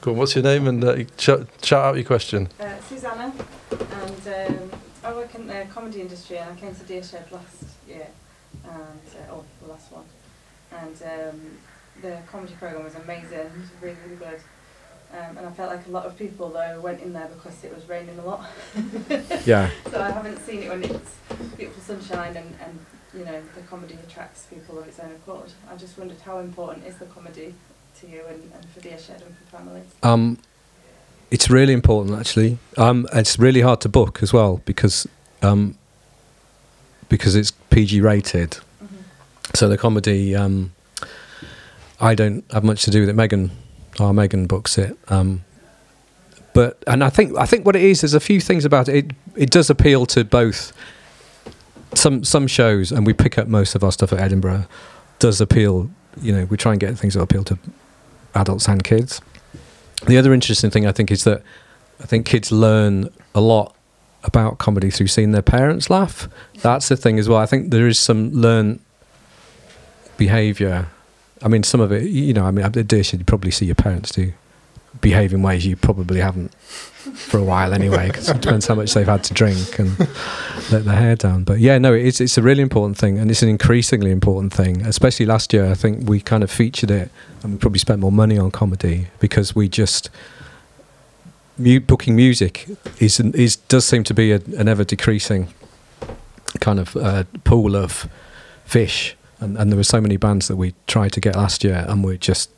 Go on, what's your name and uh, shout, shout out your question. Uh, Susanna, and um, I work in the comedy industry and I came to Deer Shed last year, and uh, oh, the last one, and um, the comedy program was amazing, really, really good. Um, and I felt like a lot of people though went in there because it was raining a lot. *laughs* Yeah. *laughs* So I haven't seen it when it's beautiful sunshine and, and you know the comedy attracts people of its own accord. I just wondered how important is the comedy to you and, and for Deer Shed and for families. Um, it's really important, actually. Um, it's really hard to book as well because um, because it's PG rated. Mm-hmm. So the comedy, um, I don't have much to do with it. Megan, our Megan books it. Um, but and I think I think what it is, there's a few things about it. It, it does appeal to both some some shows, and we pick up most of our stuff at Edinburgh. Does appeal, you know, we try and get things that appeal to adults and kids. The other interesting thing I think is that I think kids learn a lot about comedy through seeing their parents laugh. That's the thing as well. I think there is some learned behaviour. I mean, some of it, you know, I mean, at Dish, you probably see your parents do behave in ways you probably haven't for a while anyway, because it depends how much they've had to drink and let their hair down. But yeah, no, it's it's a really important thing, and it's an increasingly important thing. Especially last year, I think we kind of featured it, and we probably spent more money on comedy because we just mu- booking music is is does seem to be a, an ever decreasing kind of uh, pool of fish, and, and there were so many bands that we tried to get last year, and we're just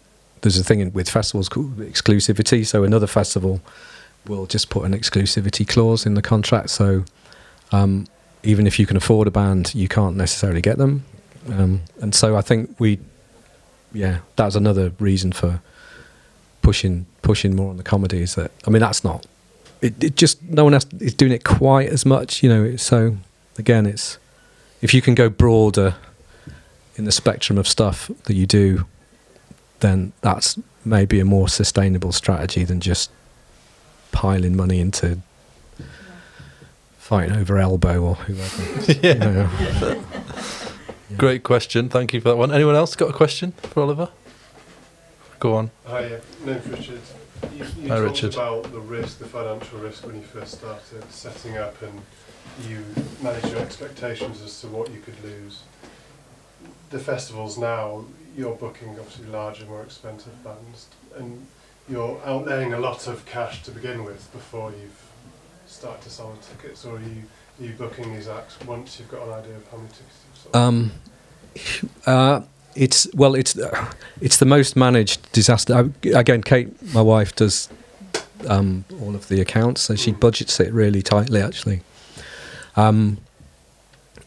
there's a thing in, with festivals called exclusivity. So another festival will just put an exclusivity clause in the contract. So um, even if you can afford a band, you can't necessarily get them. Um, and so I think we, yeah, that was another reason for pushing pushing more on the comedy. Is that I mean that's not it, it just no one else is doing it quite as much. You know, so again, it's if you can go broader in the spectrum of stuff that you do, then that's maybe a more sustainable strategy than just piling money into fighting over elbow or whoever. *laughs* yeah. you know. *laughs* Great question. Thank you for that one. Anyone else got a question for Oliver? Go on. Hi, yeah. name's Richard. You, you Hi, talked Richard. about the risk, the financial risk when you first started setting up and you managed your expectations as to what you could lose. The festivals now, you're booking obviously larger, more expensive bands and you're outlaying a lot of cash to begin with before you've started to sell the tickets or are you, are you booking these acts once you've got an idea of how many tickets you've sold? Um, *laughs* uh, it's well, it's uh, it's the most managed disaster. I, again, Kate, my wife, does um, all of the accounts, so she budgets it really tightly, actually. Um,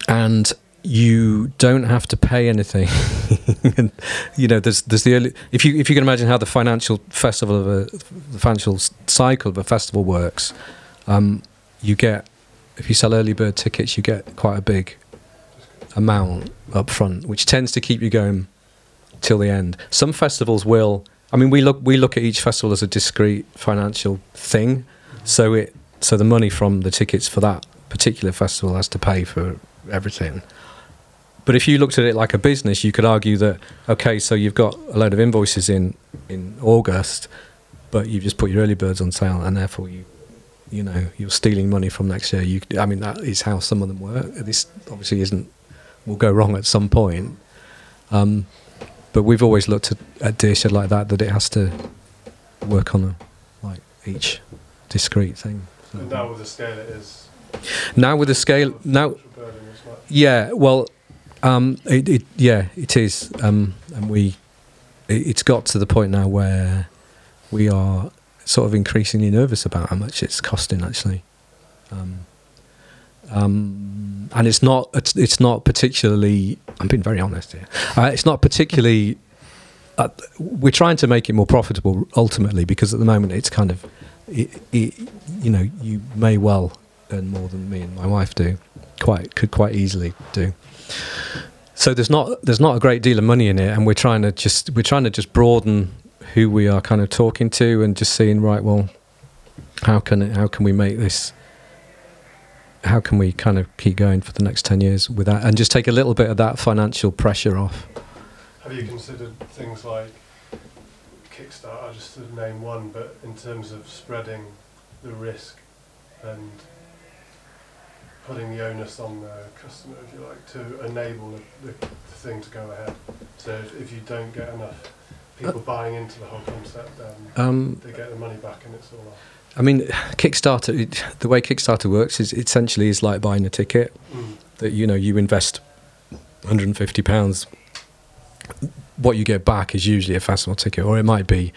and you don't have to pay anything. *laughs* and, you know, there's there's the early, if you if you can imagine how the financial festival of a the financial cycle of a festival works, um, you get if you sell early bird tickets, you get quite a big amount up front, which tends to keep you going till the end. Some festivals will. I mean, we look we look at each festival as a discrete financial thing, so it so the money from the tickets for that particular festival has to pay for everything. But if you looked at it like a business, you could argue that okay, so you've got a load of invoices in in August, but you've just put your early birds on sale, and therefore you you know you're stealing money from next year. You, I mean, that is how some of them work. This obviously isn't will go wrong at some point. Um, but we've always looked at, at Deer Shed like that, that it has to work on a, like each discrete thing. So- and now with the scale it is. now with the scale, now financial burden is much- yeah, well, um, it, it yeah, it is, um, and we, it, it's got to the point now where we are sort of increasingly nervous about how much it's costing actually, um, um, and it's not it's, it's not particularly. I'm being very honest here. Uh, it's not particularly. Uh, we're trying to make it more profitable ultimately because at the moment it's kind of, it, it, you know, you may well earn more than me and my wife do quite could quite easily do. So there's not there's not a great deal of money in it, and we're trying to just we're trying to just broaden who we are kind of talking to, and just seeing right. Well, how can it, how can we make this? How can we kind of keep going for the next ten years with that, and just take a little bit of that financial pressure off? Have you considered things like Kickstarter, just to name one, but in terms of spreading the risk and putting the onus on the customer, if you like, to enable the, the, thing to go ahead. So if, if you don't get enough people buying into the whole concept, then Um, they get the money back and it's all off. I mean, Kickstarter. The way Kickstarter works is essentially is like buying a ticket. Mm. That you know you invest 150 pounds. What you get back is usually a festival ticket, or it might be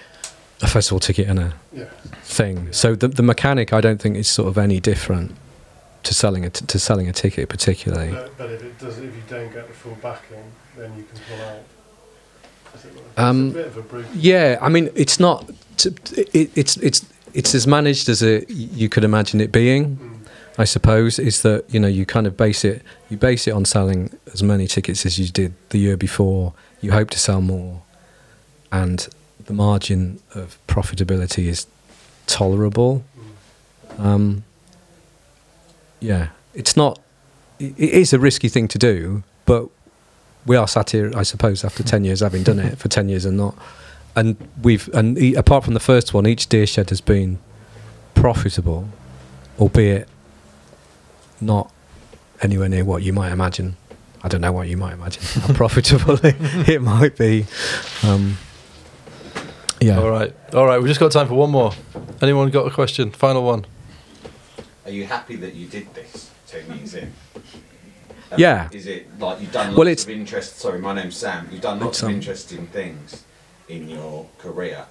a festival ticket and a Yeah. thing. So the the mechanic, I don't think is sort of any different to selling a t- to selling a ticket particularly. But, but if it does, if you don't get the full backing, then you can pull out. As it were. It's Um, a bit of a brute. Yeah, I mean, it's not. T- it, it's it's it's as managed as a, you could imagine it being. Mm. I suppose is that you know you kind of base it you base it on selling as many tickets as you did the year before. You hope to sell more, and the margin of profitability is tolerable. Mm. Um, yeah, it's not. It is a risky thing to do, but we are sat here, I suppose, after ten years having done it for ten years and not, and we've and e- apart from the first one, each Deer Shed has been profitable, albeit not anywhere near what you might imagine. I don't know what you might imagine how *laughs* profitable it, it might be. Um, yeah. All right, all right. We've just got time for one more. Anyone got a question? Final one. Are you happy that you did this ten years in? Um, Yeah. Is it like you've done lots Well, it's- of interest? Sorry, my name's Sam. You've done lots of um, interesting things in your career,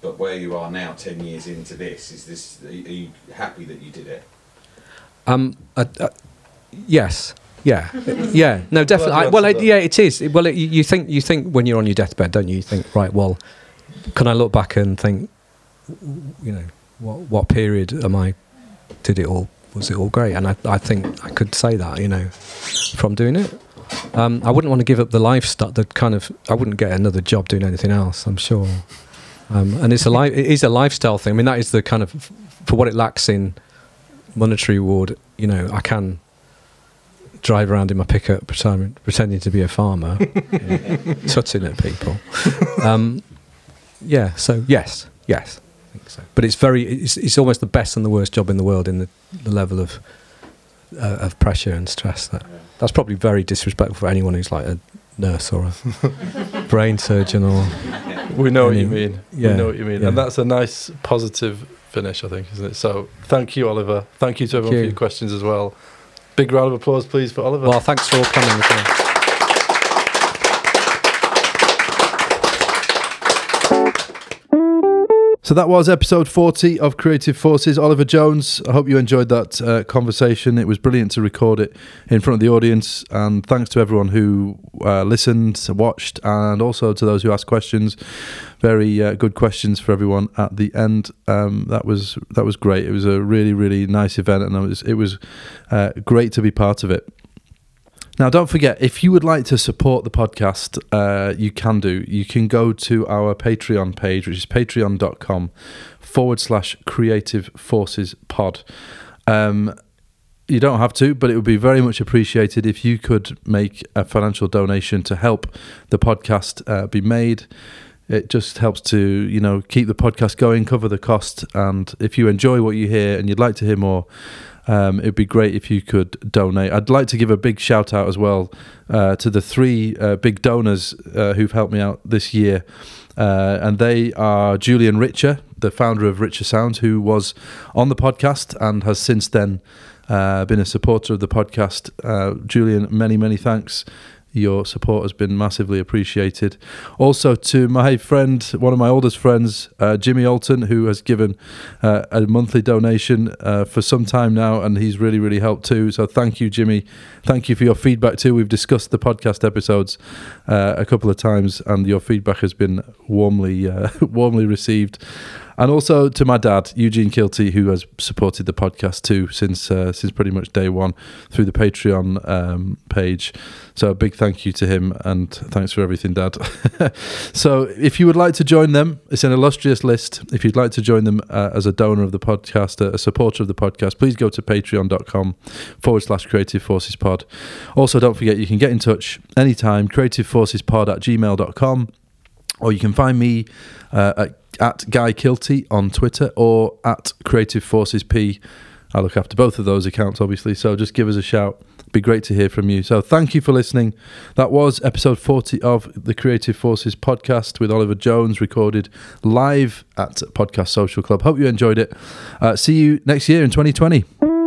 but where you are now, ten years into this, is this? Are you happy that you did it? Um. Uh, uh, yes. Yeah. *laughs* yeah. No. Definitely. Glad I, well, answered it, that. yeah. It is. Well, it, you you think you think when you're on your deathbed, don't you? You think, right? Well, can I look back and think, you know, what what period am I? Did it all? Was it all great? And I I think I could say that. You know, from doing it. Um, I wouldn't want to give up the lifestyle. The kind of I wouldn't get another job doing anything else. I'm sure. Um, and it's a li- it is a lifestyle thing. I mean, that is the kind of for what it lacks in monetary reward. You know, I can drive around in my pickup pretending, to be a farmer, *laughs* you know, *laughs* tutting at people. Um, yeah. So yes, yes, think so. But it's very it's, it's almost the best and the worst job in the world in the, the level of uh, of pressure and stress. That that's probably very disrespectful for anyone who's like a nurse or a *laughs* brain surgeon or We know what you mean. yeah, we know what you mean, yeah. and that's a nice positive finish, I think, isn't it? So, thank you, Oliver. Thank you to everyone you. for your questions as well. Big round of applause, please, for Oliver. well. Thanks for all coming. So that was episode 40 of Creative Forces. Oliver Jones, I hope you enjoyed that uh, conversation. It was brilliant to record it in front of the audience. And thanks to everyone who uh, listened, watched, and also to those who asked questions. Very uh, good questions for everyone at the end. Um, that was that was great. It was a really really nice event, and it was it was uh, great to be part of it. Now, don't forget, if you would like to support the podcast, uh, you can do. You can go to our Patreon page, which is patreon.com forward slash creative forces pod. Um, you don't have to, but it would be very much appreciated if you could make a financial donation to help the podcast uh, be made. It just helps to, you know, keep the podcast going, cover the cost. And if you enjoy what you hear and you'd like to hear more, um, it'd be great if you could donate. I'd like to give a big shout out as well uh, to the three uh, big donors uh, who've helped me out this year. Uh, and they are Julian Richer, the founder of Richer Sounds, who was on the podcast and has since then uh, been a supporter of the podcast. Uh, Julian, many, many thanks. Your support has been massively appreciated. Also, to my friend, one of my oldest friends, uh, Jimmy Alton, who has given uh, a monthly donation uh, for some time now, and he's really, really helped too. So, thank you, Jimmy. Thank you for your feedback too. We've discussed the podcast episodes uh, a couple of times, and your feedback has been warmly, uh, *laughs* warmly received. And also to my dad, Eugene Kilty, who has supported the podcast too since uh, since pretty much day one through the Patreon um, page. So a big thank you to him, and thanks for everything, Dad. *laughs* so if you would like to join them, it's an illustrious list. If you'd like to join them uh, as a donor of the podcast, a, a supporter of the podcast, please go to patreon.com forward slash creative forces pod. Also, don't forget you can get in touch anytime, creativeforcespod at gmail.com, or you can find me uh, at, at Guy Kilty on Twitter or at Creative Forces P I look after both of those accounts, obviously. So just give us a shout. Be great to hear from you. So thank you for listening. That was episode 40 of the Creative Forces podcast with Oliver Jones, recorded live at Podcast Social Club. Hope you enjoyed it. Uh, see you next year in 2020.